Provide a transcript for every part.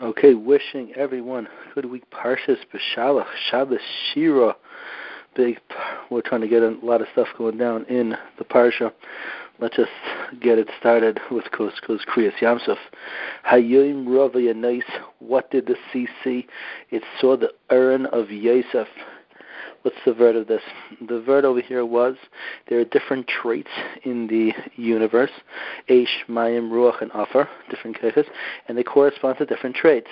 Okay, wishing everyone good week. Parshas B'Shalach, Shabbos Shira. Big, we're trying to get a lot of stuff going down in the Parsha. Let's just get it started with Kos Kriyas Yamsuf. Hayim Rava Yanais. What did the sea see? It saw the urn of Yosef. What's the word of this? The word over here was there are different traits in the universe, Aish, Mayim, Ruach, and Afar, different kechas, and they correspond to different traits.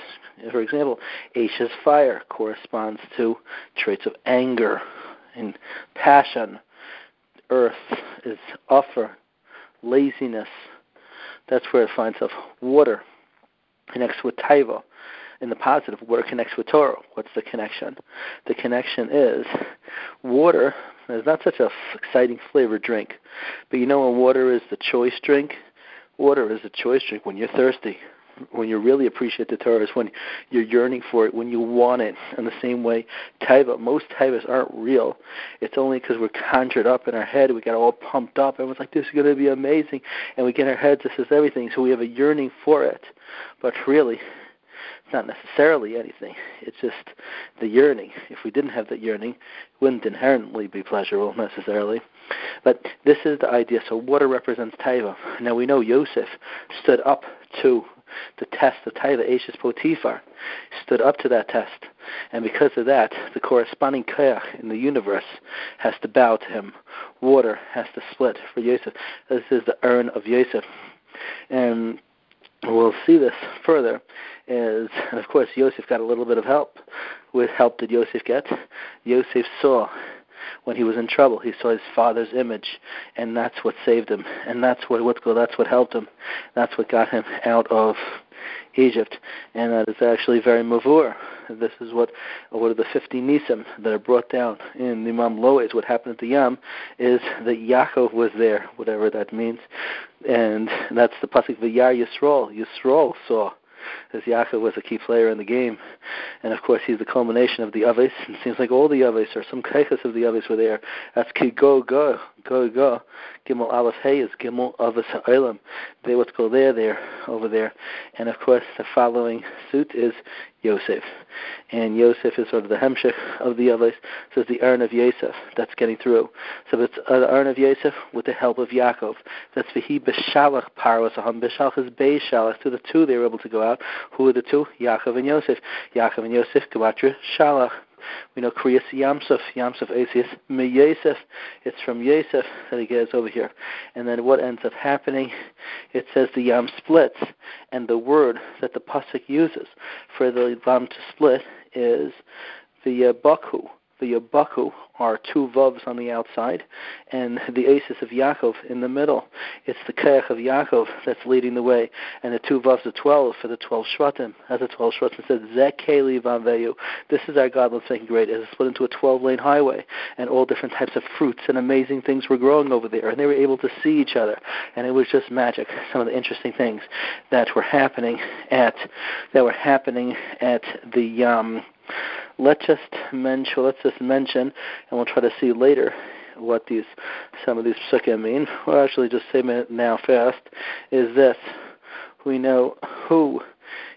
For example, Aish is fire, corresponds to traits of anger and passion. Earth is Afar, laziness. That's where it finds itself. Water connects with Taiva in the positive, water connects with Torah. What's the connection? The connection is water is not such a exciting flavored drink, but you know when water is the choice drink, water is a choice drink when you're thirsty. When you really appreciate the Torah is when you're yearning for it, when you want it. In the same way, taiva, most taivas aren't real. It's only because we're conjured up in our head, we get all pumped up, and it's like, this is going to be amazing. And we get in our heads, this is everything. So we have a yearning for it. But really, it's not necessarily anything. It's just the yearning. If we didn't have that yearning, it wouldn't inherently be pleasurable necessarily. But this is the idea. So water represents taiva. Now we know Yosef stood up to the test of taiva, Ashes Potiphar, stood up to that test. And because of that, the corresponding koyach in the universe has to bow to him. Water has to split for Yosef. This is the urn of Yosef. And we'll see this further is and of course Yosef got a little bit of help. With help did Yosef get? Yosef saw when he was in trouble. He saw his father's image, and that's what saved him. And that's what what that's what helped him. That's what got him out of Egypt, and that is actually very mavur. This is what what are the 50 nisim that are brought down in the Imam Lois. What happened at the Yam is that Yaakov was there, whatever that means, and that's the pasuk V'yar Yisrael. Yisrael saw as Yaakov was a key player in the game. And of course, he's the culmination of the Aves. It seems like all the Aves, or some kaichas of the Aves were there. That's Ki Go Go. Gimel Aleph Hey is Gimel Aves Ha'olam. They what's called there, there, over there. And of course, the following suit is Yosef. And Yosef is sort of the hemshech of the Aves. So it's the urn of Yosef that's getting through. So it's uh, the urn of Yosef with the help of Yaakov. That's Vihi B'Shalach Paros Aham. B'Shalach is Be'Shalach. To the two, they were able to go out. Who are the two? Yaakov and Yosef. Yaakov and Yosef, Gematria, Shalach. We know Kriyas Yamsuf, Yamsuf Asius, Me Yosef. It's from Yosef that he gets over here. And then what ends up happening? It says the Yam splits, and the word that the Pasuk uses for the Yam to split is the uh, Baku. The Yabaku are two vavs on the outside, and the aces of Yaakov in the middle. It's the keach of Yaakov that's leading the way, and the two vavs are twelve for the twelve shvatim. As the twelve shvatim said, Zekeli vanveyu. This is our God making great. It's split into a twelve-lane highway, and all different types of fruits and amazing things were growing over there, and they were able to see each other, and it was just magic. Some of the interesting things that were happening at that were happening at the. Um, let's just mention let's just mention and we'll try to see later what these some of these psukim mean. We'll actually just say it now fast is this. We know who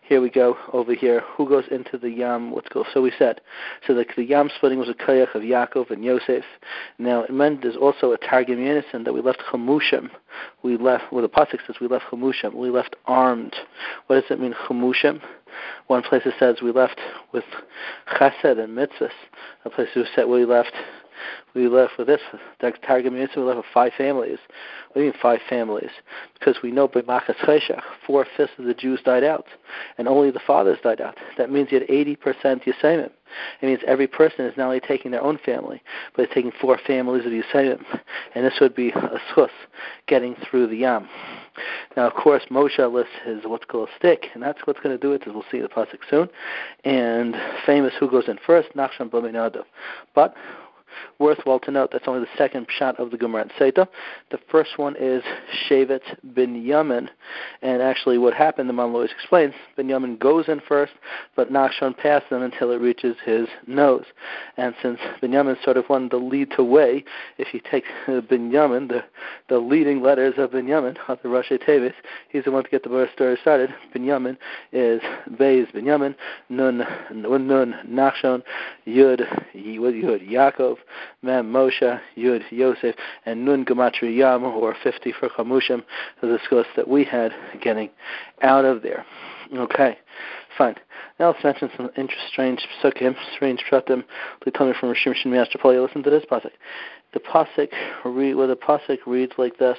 here we go over here. Who goes into the Yam? Let's. So we said, so the, the Yam splitting was a koyach of Yaakov and Yosef. Now it meant there's also a Targum Yenison that we left Chamushim. We left, well the pasuk says we left Chamushim. We left armed. What does it mean, Chamushim? One place it says we left with chesed and mitzvahs. A place it said we left we left with this. That Targum we left with five families. What do you mean five families? Because we know by Machas four fifths of the Jews died out, and only the fathers died out. That means you had 80% Yisayim. It means every person is not only taking their own family, but it's taking four families of Yisayim. And this would be a schus, getting through the Yam. Now, of course, Moshe lists his what's called a stick, and that's what's going to do it, as we'll see in the pasuk soon. And famous who goes in first, Nachshon B'Minadav. But Worthwhile to note that's only the second shot of the Gemara Seta. The first one is Shevet Binyamin, and actually what happened, the always explains, Binyamin goes in first, but Nachshon passed him until it reaches his nose. And since Binyamin sort of wanted to lead the way, if you take Binyamin, the, the leading letters of Binyamin, of the Rosh Tevis, he's the one to get the story started. Binyamin is Beis Binyamin, Nun, Nun, Nun Nachshon, Yud, Yud Yaakov, Mem Moshe, Yud Yosef, and Nun Gematria Yam, or 50 for Chamushim, the discuss that we had getting out of there. Okay, fine. Now let's mention some interesting, strange psukim, strange pratim. Please tell me from Rishim Shin Listen to this pasuk. The pasuk read, well, the pasuk reads like this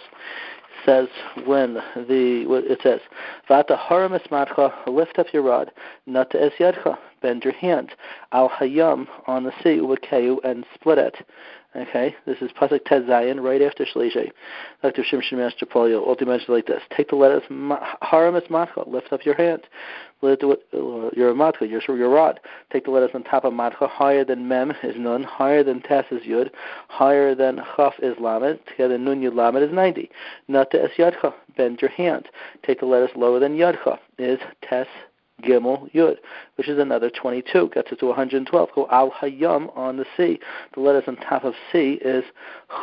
says when the it says Vata haramis matcha, lift up your rod, nata es yadcha, bend your hand, al hayam on the sea, uvakeyu, and split it. Okay, this is pasuk tes zayin, right after shlishi. Dr. Shimshon Master Polio, all dimensions like this. Take the letters haramis matcha, lift up your hand, lift your matcha, your rod. Take the letters on top of matcha, higher than mem is nun, higher than tes is yud, higher than chaf is lamed, together nun yud lamed is ninety. Not Nata es yadcha, bend your hand. Take the letters lower than yadcha is tes Gimel Yud, which is another 22, gets it to 112. Go Al Hayam on the sea. The letters on top of C is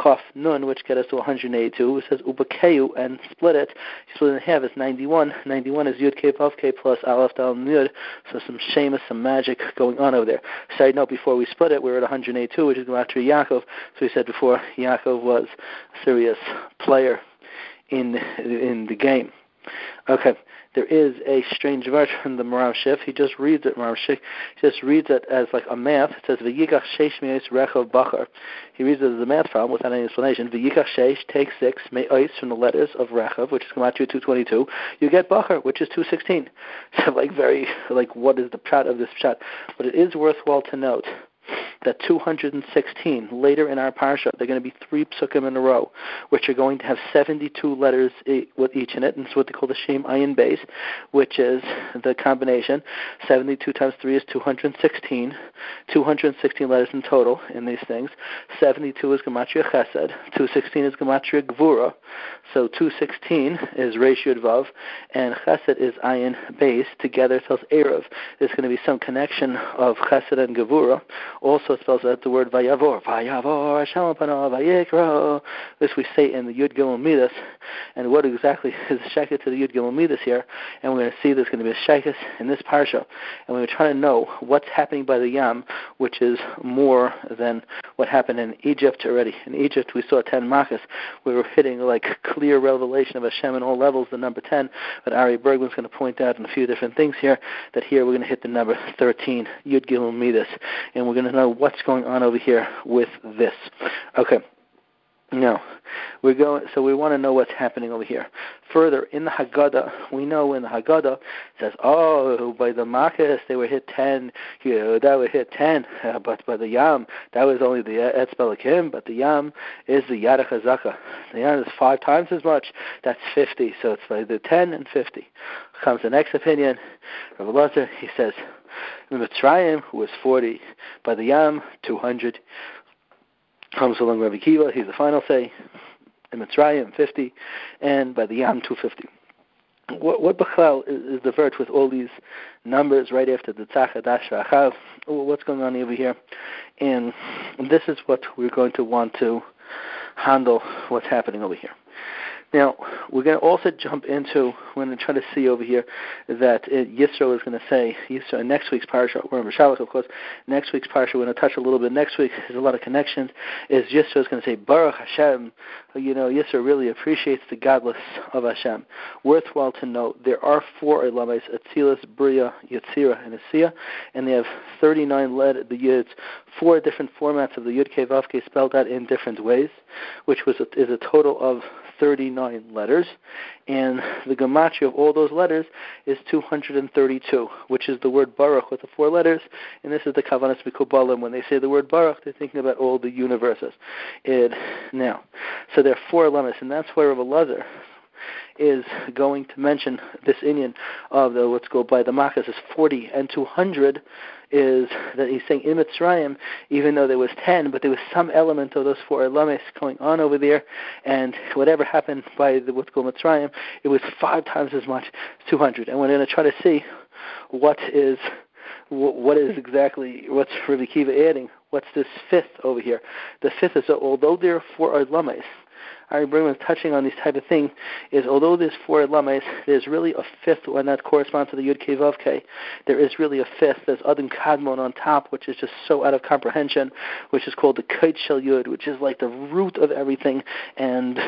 Chaf Nun, which gets us to 182. It says Ubakeu and split it. You split it in half, it's 91. 91 is Yud K K plus Aleph Dal Yud. So some shamus, some magic going on over there. Side note, before we split it, we were at 182, which is after Yaakov. So we said before, Yaakov was a serious player in in the game. Okay, there is a strange verse from the Maharam Shif. He just reads it, Maharam Shif. Just reads it as like a math. It says V'yikach sheish me'ois rechov bachar. He reads it as a math problem without any explanation. V'yikach sheish, take six, me'ois from the letters of rechov, which is Gematria 222. You get bachar, which is 216. So like very, like what is the pshat of this pshat? But it is worthwhile to note that 216 later in our parsha, they're going to be three psukim in a row, which are going to have 72 letters with each in it, and it's what they call the Shem Ayin base, which is the combination. 72 times 3 is 216. 216 letters in total in these things. 72 is Gematria Chesed. 216 is Gematria Gvura. So 216 is Yud Vav, and Chesed is Ayin base. Together it tells Erev. There's going to be some connection of Chesed and Gevura. Also spells out the word Vayavor. Vayavor, Hashem Vayikra. This we say in the Yud Gimel Midas. And what exactly is the Sheket to the Yud Gimel Midas here? And we're going to see there's going to be a Sheket in this Parsha. And we're trying to know what's happening by the Yam, which is more than what happened in Egypt already. In Egypt, we saw 10 Makas. We were hitting like clear revelation of Hashem in all levels, the number 10. But Ari Bergman's going to point out in a few different things here that here we're going to hit the number 13, Yud Gimel Midas. And we're going to know what's going on over here with this. Okay. Now, we're going. So we want to know what's happening over here. Further, in the Haggadah, we know in the Haggadah it says, "Oh, by the Makkahs they were hit ten. You know, that would hit ten, uh, but by the Yam that was only the Etzba Elokim. But the Yam is the Yad HaChazaka. The Yam is five times as much. That's fifty. So it's by the ten and fifty. Comes the next opinion. Rabbi Lazar, he says, Mitzrayim was forty. By the Yam, two hundred comes along Rabbi Kiva, he's the final say, in Mitzrayim 50, and by the Yam 250. What, what is, is the verse with all these numbers right after the Tzach Dash Achav? What's going on over here? And this is what we're going to want to handle what's happening over here. Now, we're going to also jump into, we're going to try to see over here that it, Yisro is going to say, Yisro, in next week's parasha, we're in Rishalich, of course, next week's parasha, we're going to touch a little bit next week, there's a lot of connections, is Yisro is going to say, Baruch Hashem, you know, Yisro really appreciates the godless of Hashem. Worthwhile to note, there are four Elamis, Atzilus, Bria, Yetzira, and Asiya, and they have 39 led the Yuds, four different formats of the Yud K Vav K spelled out in different ways, which was a, is a total of 39 letters, and the gematria of all those letters is 232, which is the word Baruch with the four letters, and this is the Kavanas Mikubalim. When they say the word Baruch, they're thinking about all the universes. It, now, so there are four lemmas, and that's why Lazar is going to mention this Indian of the what's called by the Makkahs is 40 and 200 is that he's saying in Mitzrayim, even though there was 10, but there was some element of those four Elames going on over there, and whatever happened by the what's called Mitzrayim, it was five times as much, 200. And we're going to try to see what is what is exactly what's Rabbi Kiva adding? What's this fifth over here? The fifth is that although there are four Elames, Ari Bergman is touching on these type of things is although there's four lames, there's really a fifth one that corresponds to the Yud Kei. There is really a fifth. There's Adam Kadmon on top, which is just so out of comprehension, which is called the Kait Shel Yud, which is like the root of everything. And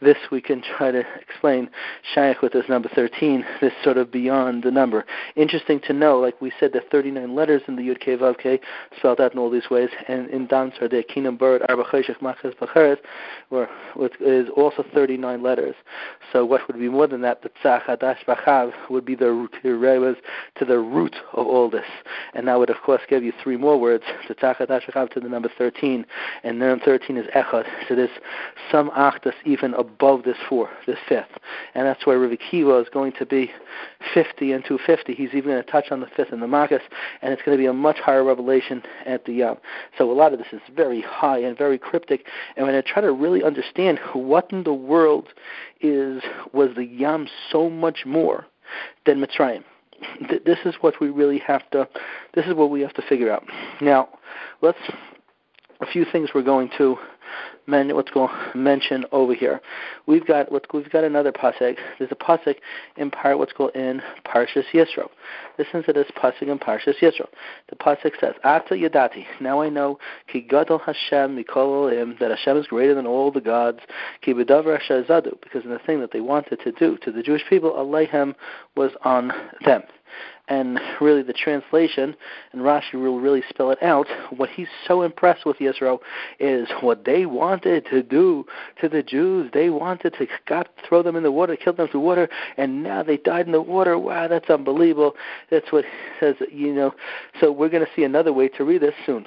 this we can try to explain Shaykh with this number 13, this sort of beyond the number. Interesting to know, like we said, the 39 letters in the Yud Kei spelled out in all these ways, and in Damsar, the Bird, Arba Machas Bacheres, where which is also 39 letters. So what would be more than that? The Tzach Hadash Bachav would be the rebas to the root of all this. And that would, of course, give you three more words, the Tzach Hadash Bachav to the number 13. And then 13 is Echad. So there's some Achdas even above this four, this fifth. And that's where Rav Kiva is going to be 50 and 250. He's even going to touch on the fifth and the Makkos, and it's going to be a much higher revelation at the Yom. So a lot of this is very high and very cryptic. And when I try to really understand understand what in the world is was the Yam so much more than Mitzrayim. This is what we really have to. This is what we have to figure out. Now, let's. A few things we're going to men, what's going mention over here. We've got what we've got another pasuk. There's a pasuk in part what's called in Parshas Yisro. Listen to this pasuk in Parshas Yisro. The pasuk says, "Ata yadati." Now I know ki gadol Hashem mikol him that Hashem is greater than all the gods. Ki b'davar zadu because in the thing that they wanted to do to the Jewish people, Alehem was on them and really the translation, and Rashi will really spell it out. What he's so impressed with Yisro is what they wanted to do to the Jews. They wanted to God, throw them in the water, kill them through water, and now they died in the water. Wow, that's unbelievable. That's what says, you know. So we're going to see another way to read this soon.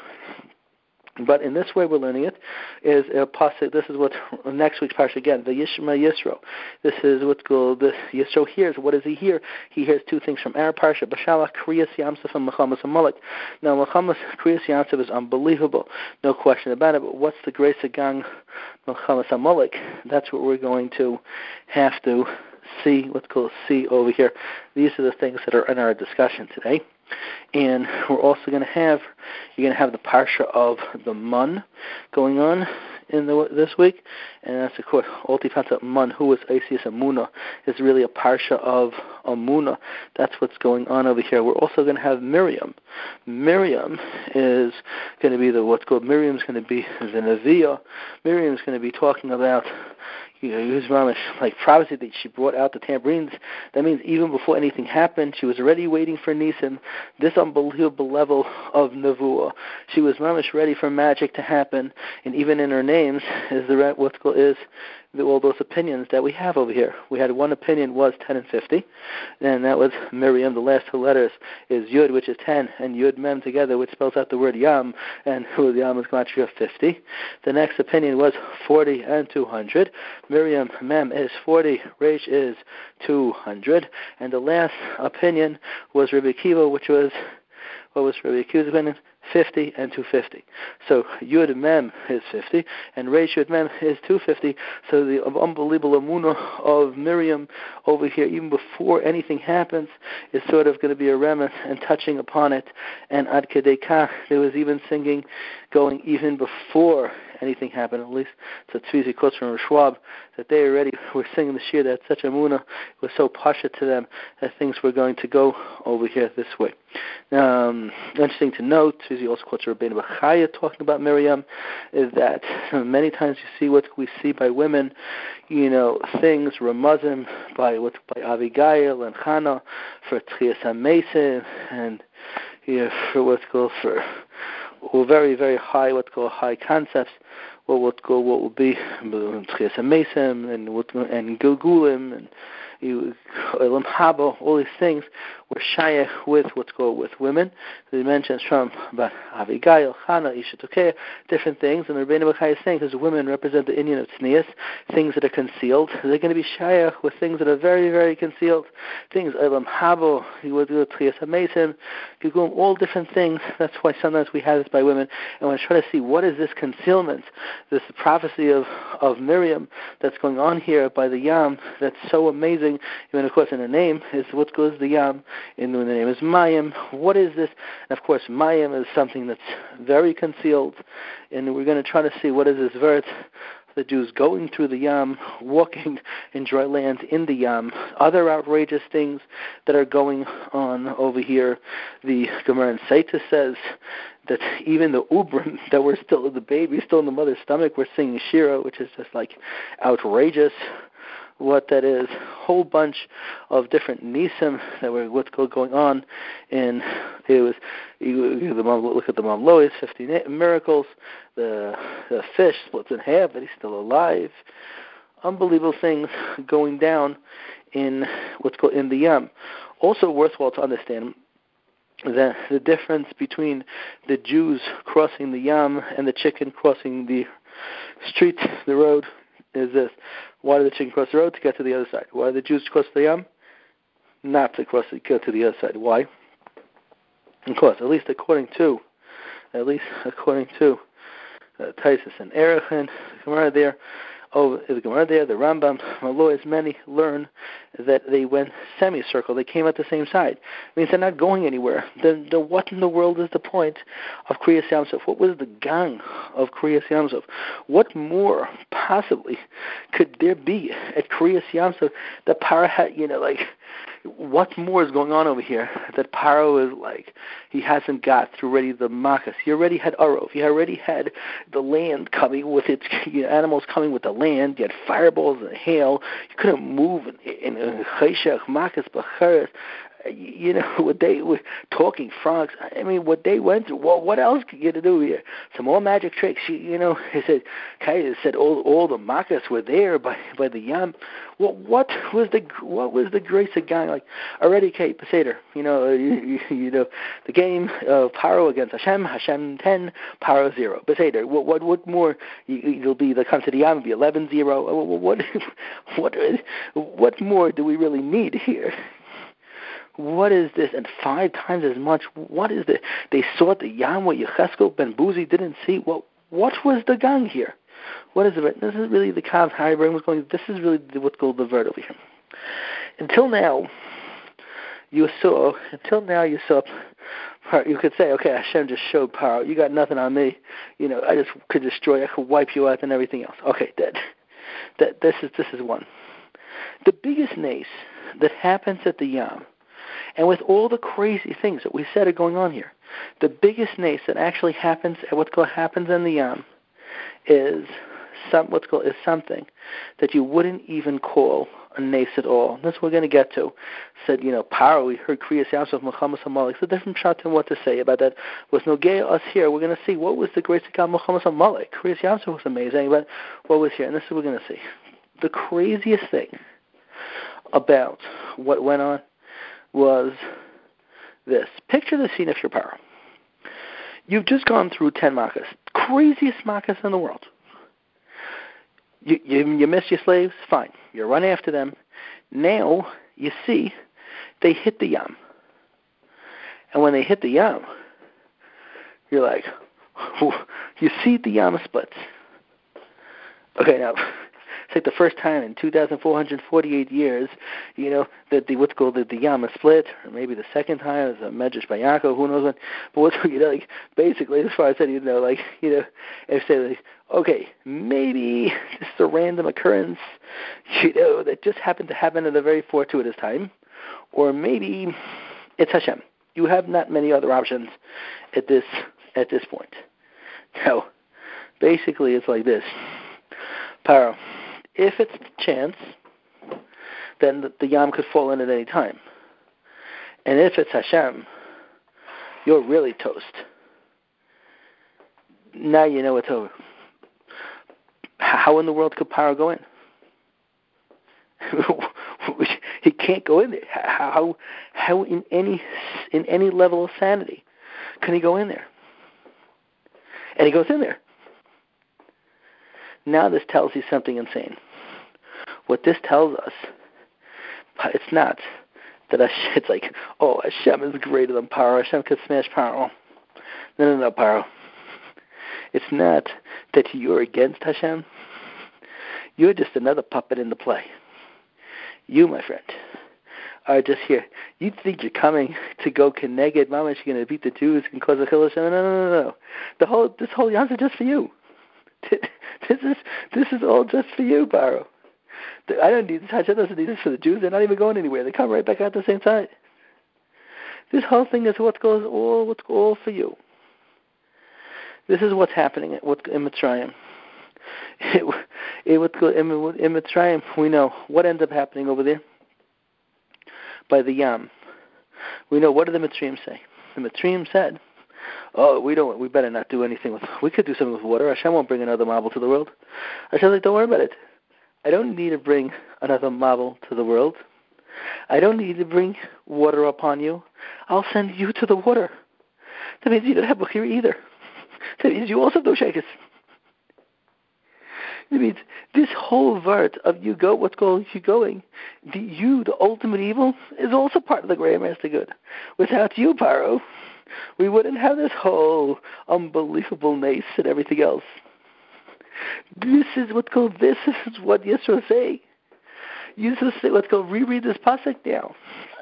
But in this way, we're learning it is a pasuk. This is what next week's parsha again. The Yishma Yisro. This is what's called the Yisro hears. What does he hear? He hears two things from our parsha. Bashalach Kriyas Yamsef and Mechamas Amalek. Now Mechamas Kriyas Yamsef is unbelievable, no question about it. But what's the grace of Gang Mechamas Amalek? That's what we're going to have to see. What's called see over here. These are the things that are in our discussion today. And we're also going to have you're going to have the parsha of the mun going on in the, this week, and that's of course Ultifata Mun, who is Asius Amuna, is really a parsha of Amuna. That's what's going on over here. We're also going to have Miriam. Miriam is going to be the what's called Miriam's going to be the Neviah. Miriam's going to be talking about you know, Ramish like prophecy that she brought out the tambourines. That means even before anything happened, she was already waiting for Nisan. This unbelievable level of nevuah. She was Ramish ready for magic to happen, and even in her names is the what's called is all those opinions that we have over here. We had one opinion was 10 and 50, and that was Miriam. The last two letters is Yud, which is 10, and Yud Mem together, which spells out the word Yam, and who the Yam is Gematria of 50. The next opinion was 40 and 200. Miriam Mem is 40, Resh is 200, and the last opinion was Rabbi Kiva, which was what was Rabbi Akiva's opinion? 50 and 250. So Yud Mem is 50, and Reish Yud Mem is 250. So the unbelievable Amunah of Miriam over here, even before anything happens, is sort of going to be a remnant and touching upon it. And Ad Kedekah, there was even singing going even before anything happened, at least to Tzvizi quotes from Schwab, that they already were singing the shir that such a muna was so pasha to them that things were going to go over here this way. Um, interesting to note, Tzvizi also quotes Rabbeinu Bachaya talking about Miriam, is that many times you see what we see by women, you know, things ramazim by what by Abigail and Hannah for Tchias Mason and know, for what's called for or very, very high, what's called high concepts, what what go what will be Tchias and what and Gilgulim and you Haba, all these things were shayach with what's called with women. He mentions from about Avigail, Hannah, Isha different things, and the Rebbeinu Bachai is saying because women represent the Indian of tznius, things that are concealed. They're going to be shayach with things that are very, very concealed. Things Olam Habo, you would do Tchias Mason, Gugum, all different things. That's why sometimes we have this by women, and we try to see what is this concealment, this prophecy of of Miriam that's going on here by the Yam. That's so amazing. Even of course in the name is what goes the Yam. In the name is Mayim. What is this? And of course Mayim is something that's very concealed, and we're going to try to see what is this verse the Jews going through the Yam, walking in dry land in the Yam, other outrageous things that are going on over here. The Gemara in Saita says that even the Ubrim that were still the baby, still in the mother's stomach, were singing Shira, which is just like outrageous what that is. A whole bunch of different nisim that were what's going on, and it was you, the look at the Mamlois, fifty miracles. The the fish splits in half, but he's still alive. Unbelievable things going down in what's called in the Yam. Also worthwhile to understand the the difference between the Jews crossing the Yam and the chicken crossing the street, the road, is this. Why did the chicken cross the road? To get to the other side. Why did the Jews cross the Yam? Not to cross the, get to the other side. Why? Of course, at least according to, at least according to uh, Taisus and Erechim, the Gemara there, oh, is the Gemara there, the Rambam, lawyers, many learn that they went semicircle. They came at the same side. It means they're not going anywhere. Then, the, what in the world is the point of Kriyas Yamsuf? What was the gang of Kriyas Yamsuf? What more possibly could there be at Kriyas Yamsuf that Para had, you know, like what more is going on over here that Paro is like he hasn't got through already the Makas. He already had Arov. He already had the land coming with its you know, animals coming with the land. You had fireballs and hail. You couldn't move in Cheshach, Makas, Bacharis you know what they were talking frogs. I mean, what they went through. Well, what else could you do here? Some more magic tricks. You, you know, he said, Kaya said all all the makas were there by by the yam. Well, what was the what was the grace of God like? Already, Kate Peseder. You know, you, you, know the game of Paro against Hashem. Hashem ten, Paro zero. Peseder. What what what more? It'll be the comes to the yam be eleven zero. What what what more do we really need here? What is this? And five times as much. What is this? They saw the Yahweh Yecheskel Ben Buzi didn't see. What what was the gang here? What is it? This is really the Kav Harry Brain was going. This is really what's called the vert over here. Until now, you saw. Until now, you saw. You could say, okay, Hashem just showed power. You got nothing on me. You know, I just could destroy. I could wipe you out and everything else. Okay, that that this is this is one. The biggest nace that happens at the Yam and with all the crazy things that we said are going on here, the biggest nace that actually happens at called happens in the yam is some what's called is something that you wouldn't even call a nace at all. That's what we're going to get to. Said, you know, Paro, we heard Kriyas Yamsuf Milchamas Amalek. It's a different shot than what to say about that. Was no gay us here. We're going to see what was the of God Milchamas Amalek. Kriyas Yamsuf was amazing, but what was here? And this is what we're going to see. The craziest thing about what went on was this. Picture the scene if you're Paro. You've just gone through 10 makas, craziest makas in the world. You, you, you miss your slaves? Fine. You run after them. Now, you see, they hit the yam. And when they hit the yam, you're like, you see the yam splits. Okay, now it's like the first time in 2,448 years, you know, that the what's called the, the Yama split, or maybe the second time as a Medrash by who knows what. But what's you know, like basically, as far as I said, you know, like you know, if say like, okay, maybe just a random occurrence, you know, that just happened to happen at a very fortuitous time, or maybe it's Hashem. You have not many other options at this at this point. So basically, it's like this. Paro if it's chance, then the, the yam could fall in at any time. And if it's Hashem, you're really toast. Now you know it's over. How in the world could Paro go in? He can't go in there. How how in any in any level of sanity can he go in there? And he goes in there. Now this tells you something insane. What this tells us, But it's not that Hashem, it's like, oh, Hashem is greater than Paro. Hashem could smash Paro. No, no, no, Paro. It's not that you're against Hashem. You're just another puppet in the play. You, my friend, are just here. You think you're coming to go connected, Mama, you're going to beat the Jews and cause a chilul No, no, no, no. The whole, this whole yam is just for you. This is this is all just for you, Paro. I don't need this. Hashem doesn't need this for the Jews. They're not even going anywhere. They come right back out at the same time. This whole thing is what goes all what's all for you. This is what's happening at what in Mitzrayim. It, it would go in, Mitzrayim. We know what ends up happening over there by the Yam. We know what did the Mitzrayim say? The Mitzrayim said, "Oh, we don't. We better not do anything with. We could do something with water. Hashem won't bring another marble to the world." Hashem's like, "Don't worry about it. I don't need to bring another marble to the world. I don't need to bring water upon you. I'll send you to the water. That means you don't have Bukhir either. That means you also have no shakers. It means this whole vert of you go, what's called you going, the you, the ultimate evil, is also part of the Grandmaster good. Without you, Paro, we wouldn't have this whole unbelievable nace and everything else. This is what called, this is what Yisro say. Yisro say, what's called, reread this pasuk now.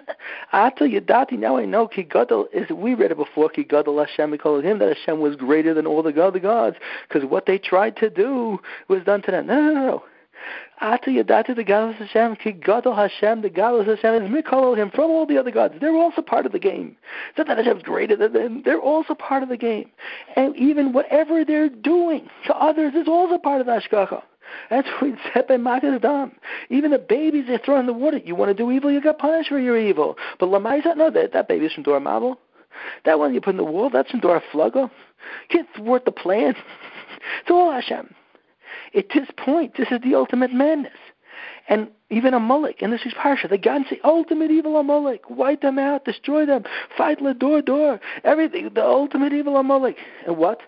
Ata Yadati, now I know Ki Gadol is we read it before Ki Gadol Hashem we call him that Hashem was greater than all the other gods because what they tried to do was done to them. No, no, no, no. Ata Yadati the Gadol Hashem Ki Gadol Hashem the Gadol Hashem is Mikol him from all the other gods. They're also part of the game. It's not that Hashem's greater than them. They're also part of the game. And even whatever they're doing to others is also part of the Ashkacha. That's what Sepe Makas Dam. Even the babies they throw in the water. You want to do evil, you got punished for your evil. But Lamaisa, no, that, that baby's from Dora Mabel. That one you put in the wall, that's from Dora. You can't thwart the plan. it's all Hashem. At this point, this is the ultimate madness. And even a Amalek in this week's parsha, the God say ultimate evil Amalek, wipe them out, destroy them, fight door door, everything, the ultimate evil Amalek. And what?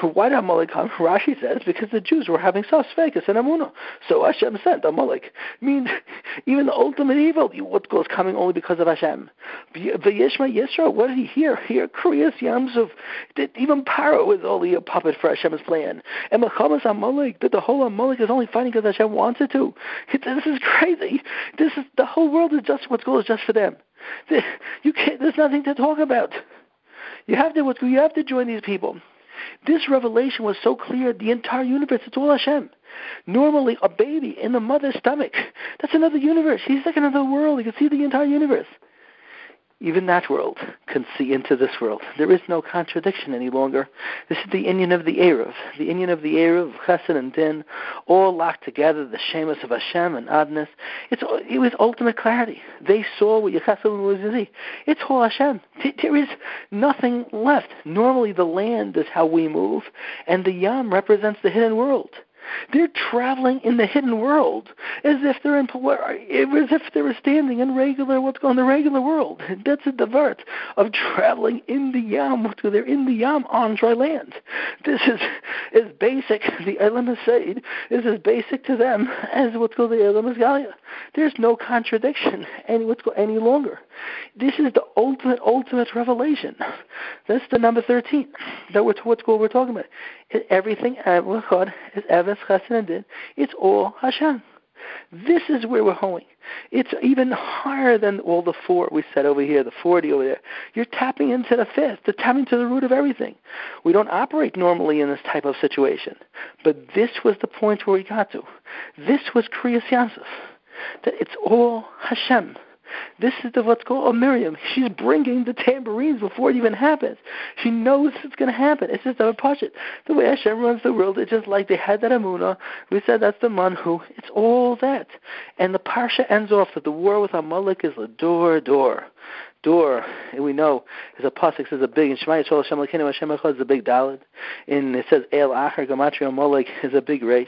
Why did Amalek come? Rashi says because the Jews were having Sasvekas and Amunah. So Hashem sent Amalek. Means even the ultimate evil, what goes coming only because of Hashem. V'yishma Yisro, what did he hear? Hear Kriyas Yamsuf. Even Paro is only a puppet for Hashem's plan. And Mechamas Amalek, that the whole Amalek is only fighting because Hashem wants it to. This is crazy. This is the whole world is just what's goes just for them. You can't. There's nothing to talk about. You have to. You have to join these people. This revelation was so clear, the entire universe, it's all Hashem. Normally, a baby in the mother's stomach, that's another universe. He's like another world. He can see the entire universe even that world can see into this world. There is no contradiction any longer. This is the Indian of the Erev, the Indian of the Erev, Chesed and Din, all locked together, the Shemus of Hashem and Adness. It's, it was ultimate clarity. They saw what Yechesed was see. It's all Hashem. There is nothing left. Normally the land is how we move, and the Yam represents the hidden world. They're traveling in the hidden world as if they're in as if they were standing in regular what's called the regular world. That's a divert of traveling in the yam. They're in the yam on dry land. This is as basic. The Elam Said is as basic to them as what's called the Elam Galia. There's no contradiction any what's any longer. This is the ultimate ultimate revelation. That's the number thirteen that we're called we're talking about. Everything uh, is Evan Chesed It's all Hashem. This is where we're going. It's even higher than all the four we said over here, the 40 over there. You're tapping into the fifth, the tapping into the root of everything. We don't operate normally in this type of situation. But this was the point where we got to. This was Kriyas Yamsuf. That it's all Hashem. This is the what's called a Miriam. She's bringing the tambourines before it even happens. She knows it's going to happen. It's just a pashit. The way Hashem runs the world, it's just like they had that Amunah. We said that's the Manhu. It's all that. And the parsha ends off that the war with Amalek is the door door. Door, and we know is a pasuk says a big in Shema Yisrael Hashem Elokeinu Hashem Echad is a big dalid, and it says El Acher Gematria Molek is a big reish,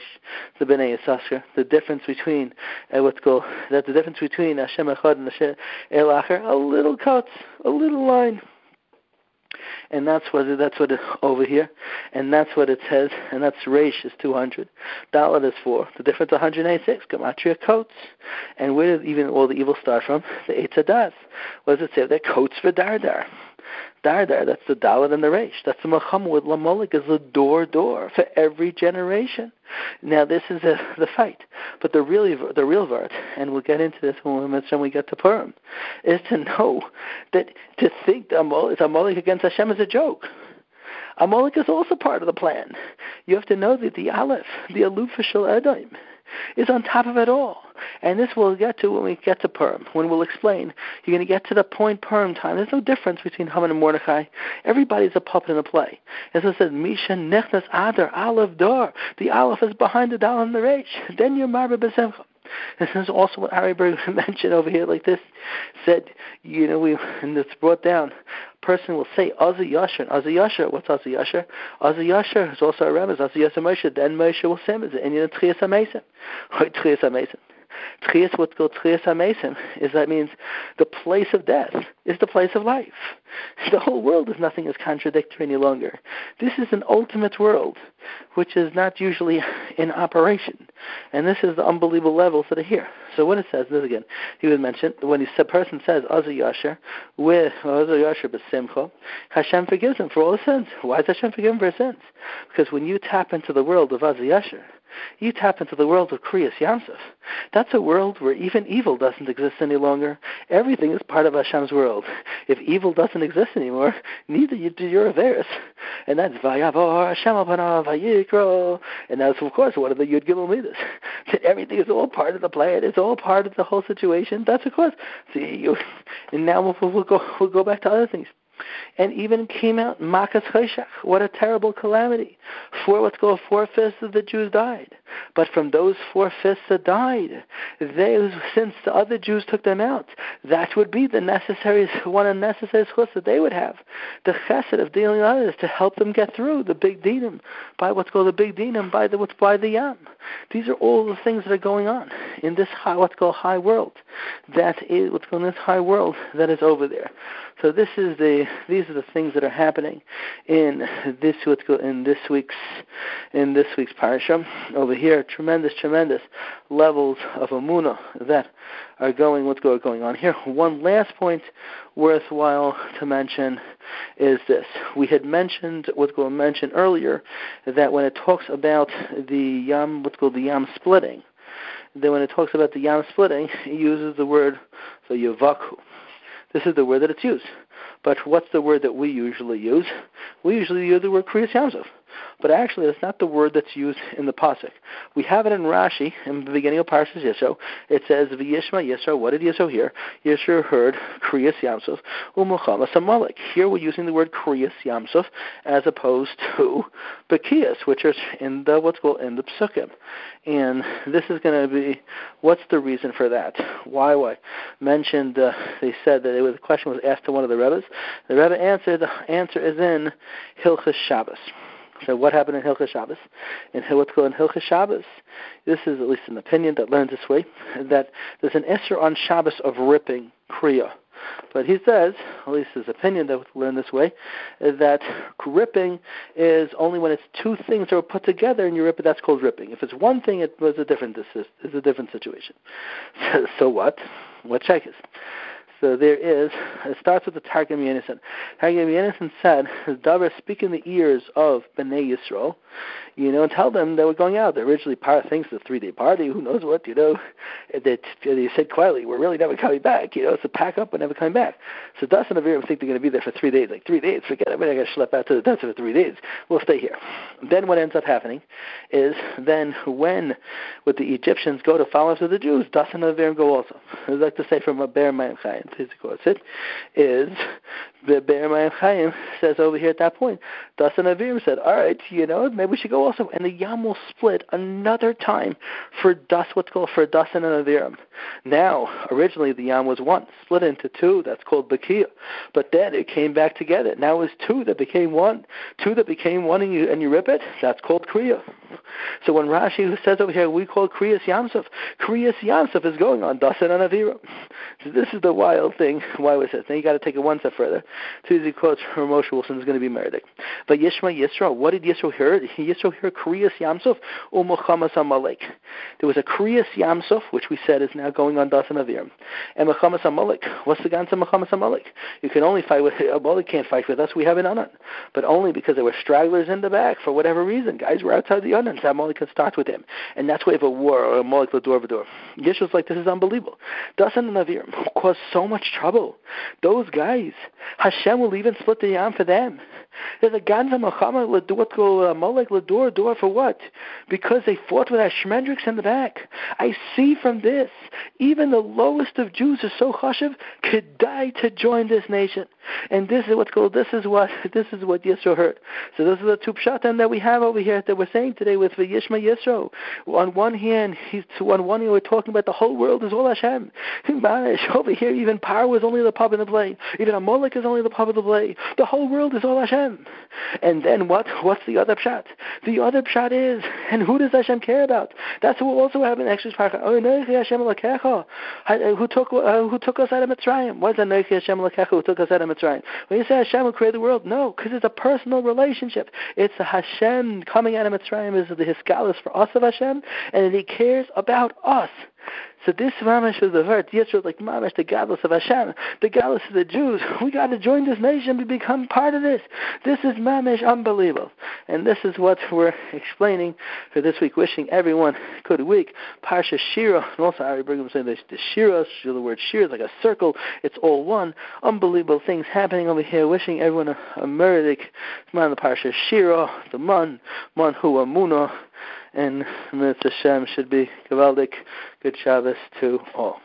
the Bnei Yisachar. The difference between uh, what's called that the difference between Hashem Echad and Hashem El Acher a little cut, a little line and that's what it, that's what it, over here, and that's what it says, and that's Reish is 200, Dalit is 4, the difference 186, Gematria coats, and where did even all the evil start from? The Eitzadas. What does it say? They're coats for Dardar. Dardar, that's the Dalit and the Reish. That's the with Lamolik is the door door for every generation. Now this is a, the fight, but the really the real vart, and we'll get into this when we, when we get to Purim, is to know that to think that Amalek, against Hashem is a joke. Amalek is also part of the plan. You have to know that the Aleph, the Aluf Edom, is on top of it all. And this we'll get to when we get to Purim, when we'll explain. You're going to get to the point Purim time. There's no difference between Haman and Mordechai. Everybody's a puppet in a play. As I said, Misha Nechnas Adar Aleph Dor. The Aleph is behind the Dal and the Resh. Then you're Marba Besemcha. This is also what Ari Berg mentioned over here, like this. Said, you know, we and it's brought down. Person will say Azza Yasher. Azza Yasher, what's Azza Yasher? Azza Yasher is also a Rebbe. Azza Yasher Moshe. Then Moshe will say it. And you know, Tchias Amesim. Tchias Amesim. Tchias, called Tchias Amesim, is that means the place of death is the place of life. The whole world is nothing as contradictory any longer. This is an ultimate world, which is not usually in operation. And this is the unbelievable levels that are here. So when it says this again, he would mention when a person says Azu Yasher with Azu Yasher b'simcha, Hashem forgives him for all his sins. Why does Hashem forgive him for his sins? Because when you tap into the world of Azu Yasher, you tap into the world of Kriyas Yamsuf. That's a world where even evil doesn't exist any longer. Everything is part of Hashem's world. If evil doesn't exist anymore, neither do your Averis. And that's Vayavor Hashem Vayikro. And that's, of course, one of the Yud Gimel Midas. That Everything is all part of the plan. It's all part of the whole situation. That's, of course. See, you, and now we'll, we'll, go, we'll go back to other things and even came out Makas Choshech. What a terrible calamity! Four, let's go, four fifths of the Jews died. But from those four fifths that died, they, since the other Jews took them out, that would be the necessary one the necessary schus that they would have, the chesed of dealing with others to help them get through the big dinim by what's called the big dinim by the by the yam. These are all the things that are going on in this high, what's called high world. That is what's called this high world that is over there. So this is the these are the things that are happening in this what's in this week's in this week's parasha over here. Tremendous, tremendous levels of amuna that are going what's going on here. One last point worthwhile to mention is this: we had mentioned what's going mentioned earlier that when it talks about the yam what's called the yam splitting, then when it talks about the yam splitting, it uses the word so yavaku. This is the word that it's used. But what's the word that we usually use? We usually use the word Kriyas. But actually, that's not the word that's used in the pasuk. We have it in Rashi in the beginning of Parshas Yisro. It says V'yishma Yisro. What did Yisro hear? Yisro heard Kriyas Yamsuf u'Muchamas. Here we're using the word Kriyas Yamsuf as opposed to Bekias, which is in the what's called in the psukim. And this is going to be what's the reason for that? Why? Why? Mentioned. Uh, they said that it was, the question was asked to one of the rebbes. The rebbe answered. The answer is in Hilchas Shabbos. So what happened in Hilchas Shabbos? In what's called in Hilchas Shabbos, this is at least an opinion that learns this way, that there's an Esser on Shabbos of ripping Kriya. But he says, at least his opinion that we learn this way, that ripping is only when it's two things that are put together and you rip it. That's called ripping. If it's one thing, it was a different. This It's a different situation. So, so what? What check is? So there is, it starts with the Targum Yenison. Targum Yenison said, Davar speak in the ears of Bnei Yisrael, you know, and tell them that we're going out. They're originally part things the three day party, who knows what, you know. That they said quietly, we're really never coming back, you know, so pack up, we're never coming back. So Dasan and Aviram think they're going to be there for three days. Like, three days, forget it, we're going to schlep out to the desert for three days. We'll stay here. Then what ends up happening is then when, with the Egyptians go to follow after the Jews, Dasan and Aviram go also. It's like to say from a bear Mayim point, is the Be'er Mayim Chaim says over here at that point, Dasan Aviram said, all right, you know, maybe we should go also. And the Yam will split another time for Das, what's called for Dasan and Aviram. Now, originally the Yam was one, split into two, that's called Bakia. But then it came back together. Now it's two that became one. Two that became one and you, and you rip it, that's called Kriya. So when Rashi says over here, we call Kriyas Yamsuf, Kriyas Yamsuf is going on Dasan and Aviram. So this is the wild thing. Why was it? Then you got to take it one step further. Tuesday quotes from Moshe Wilson is going to be murdered. But Yishma Yisro, what did Yisro hear? Yisro hear Kriyas Yamsuf Milchamas Amalek. There was a Kriyas Yamsuf, which we said is now going on Dasan Aviram. And Milchamas Amalek, what's the Gansa Milchamas Amalek? You can only fight with, Amalek can't fight with us, we have an Anan. But only because there were stragglers in the back for whatever reason. Guys were outside the Anan, so Amalek could start with him. And that's why if a war, or Amalek Lador Vador. Yisro's like, this is unbelievable. Dasan and caused so much trouble. Those guys, Hashem will even split the Yam for them. There's a Ganza Lador Amalek Lador door for what? Because they fought with Ashmendrix in the back. I see from this, even the lowest of Jews are so chashiv could die to join this nation. And this is what's called. This is what this is what Yisro heard. So those are the two pshatim that we have over here that we're saying today with Yishma Yisro. On one hand, he's on one hand we're talking about the whole world is all Hashem. Over here, even power is only the pub in the play. Even a Amalek is only the pub of the play. The whole world is all Hashem. And then what? What's the other pshat? The other pshat is, and who does Hashem care about? That's what also have in Exodus Parasha. Who took uh, who took us out of Mitzrayim? What is that Hashem who took us out of Mitzrayim? When you say Hashem who created the world, no, because it's a personal relationship. It's the Hashem coming out of Mitzrayim is the Hisgalus for us of Hashem, and He cares about us. So this mamash is the word. Yisrael like mamash, the gadlus of Hashem, the gadlus of the Jews. We got to join this nation. We become part of this. This is mamash unbelievable, and this is what we're explaining for this week. Wishing everyone good week. Parsha Shira, and also Ari Brigham saying this, the Shira, the word Shira is like a circle. It's all one. Unbelievable things happening over here. Wishing everyone a, a meridic. Man the Parsha Shira, the man, man hu amuna and Mitzvah Hashem should be Gevaldik. Good Shabbos to all.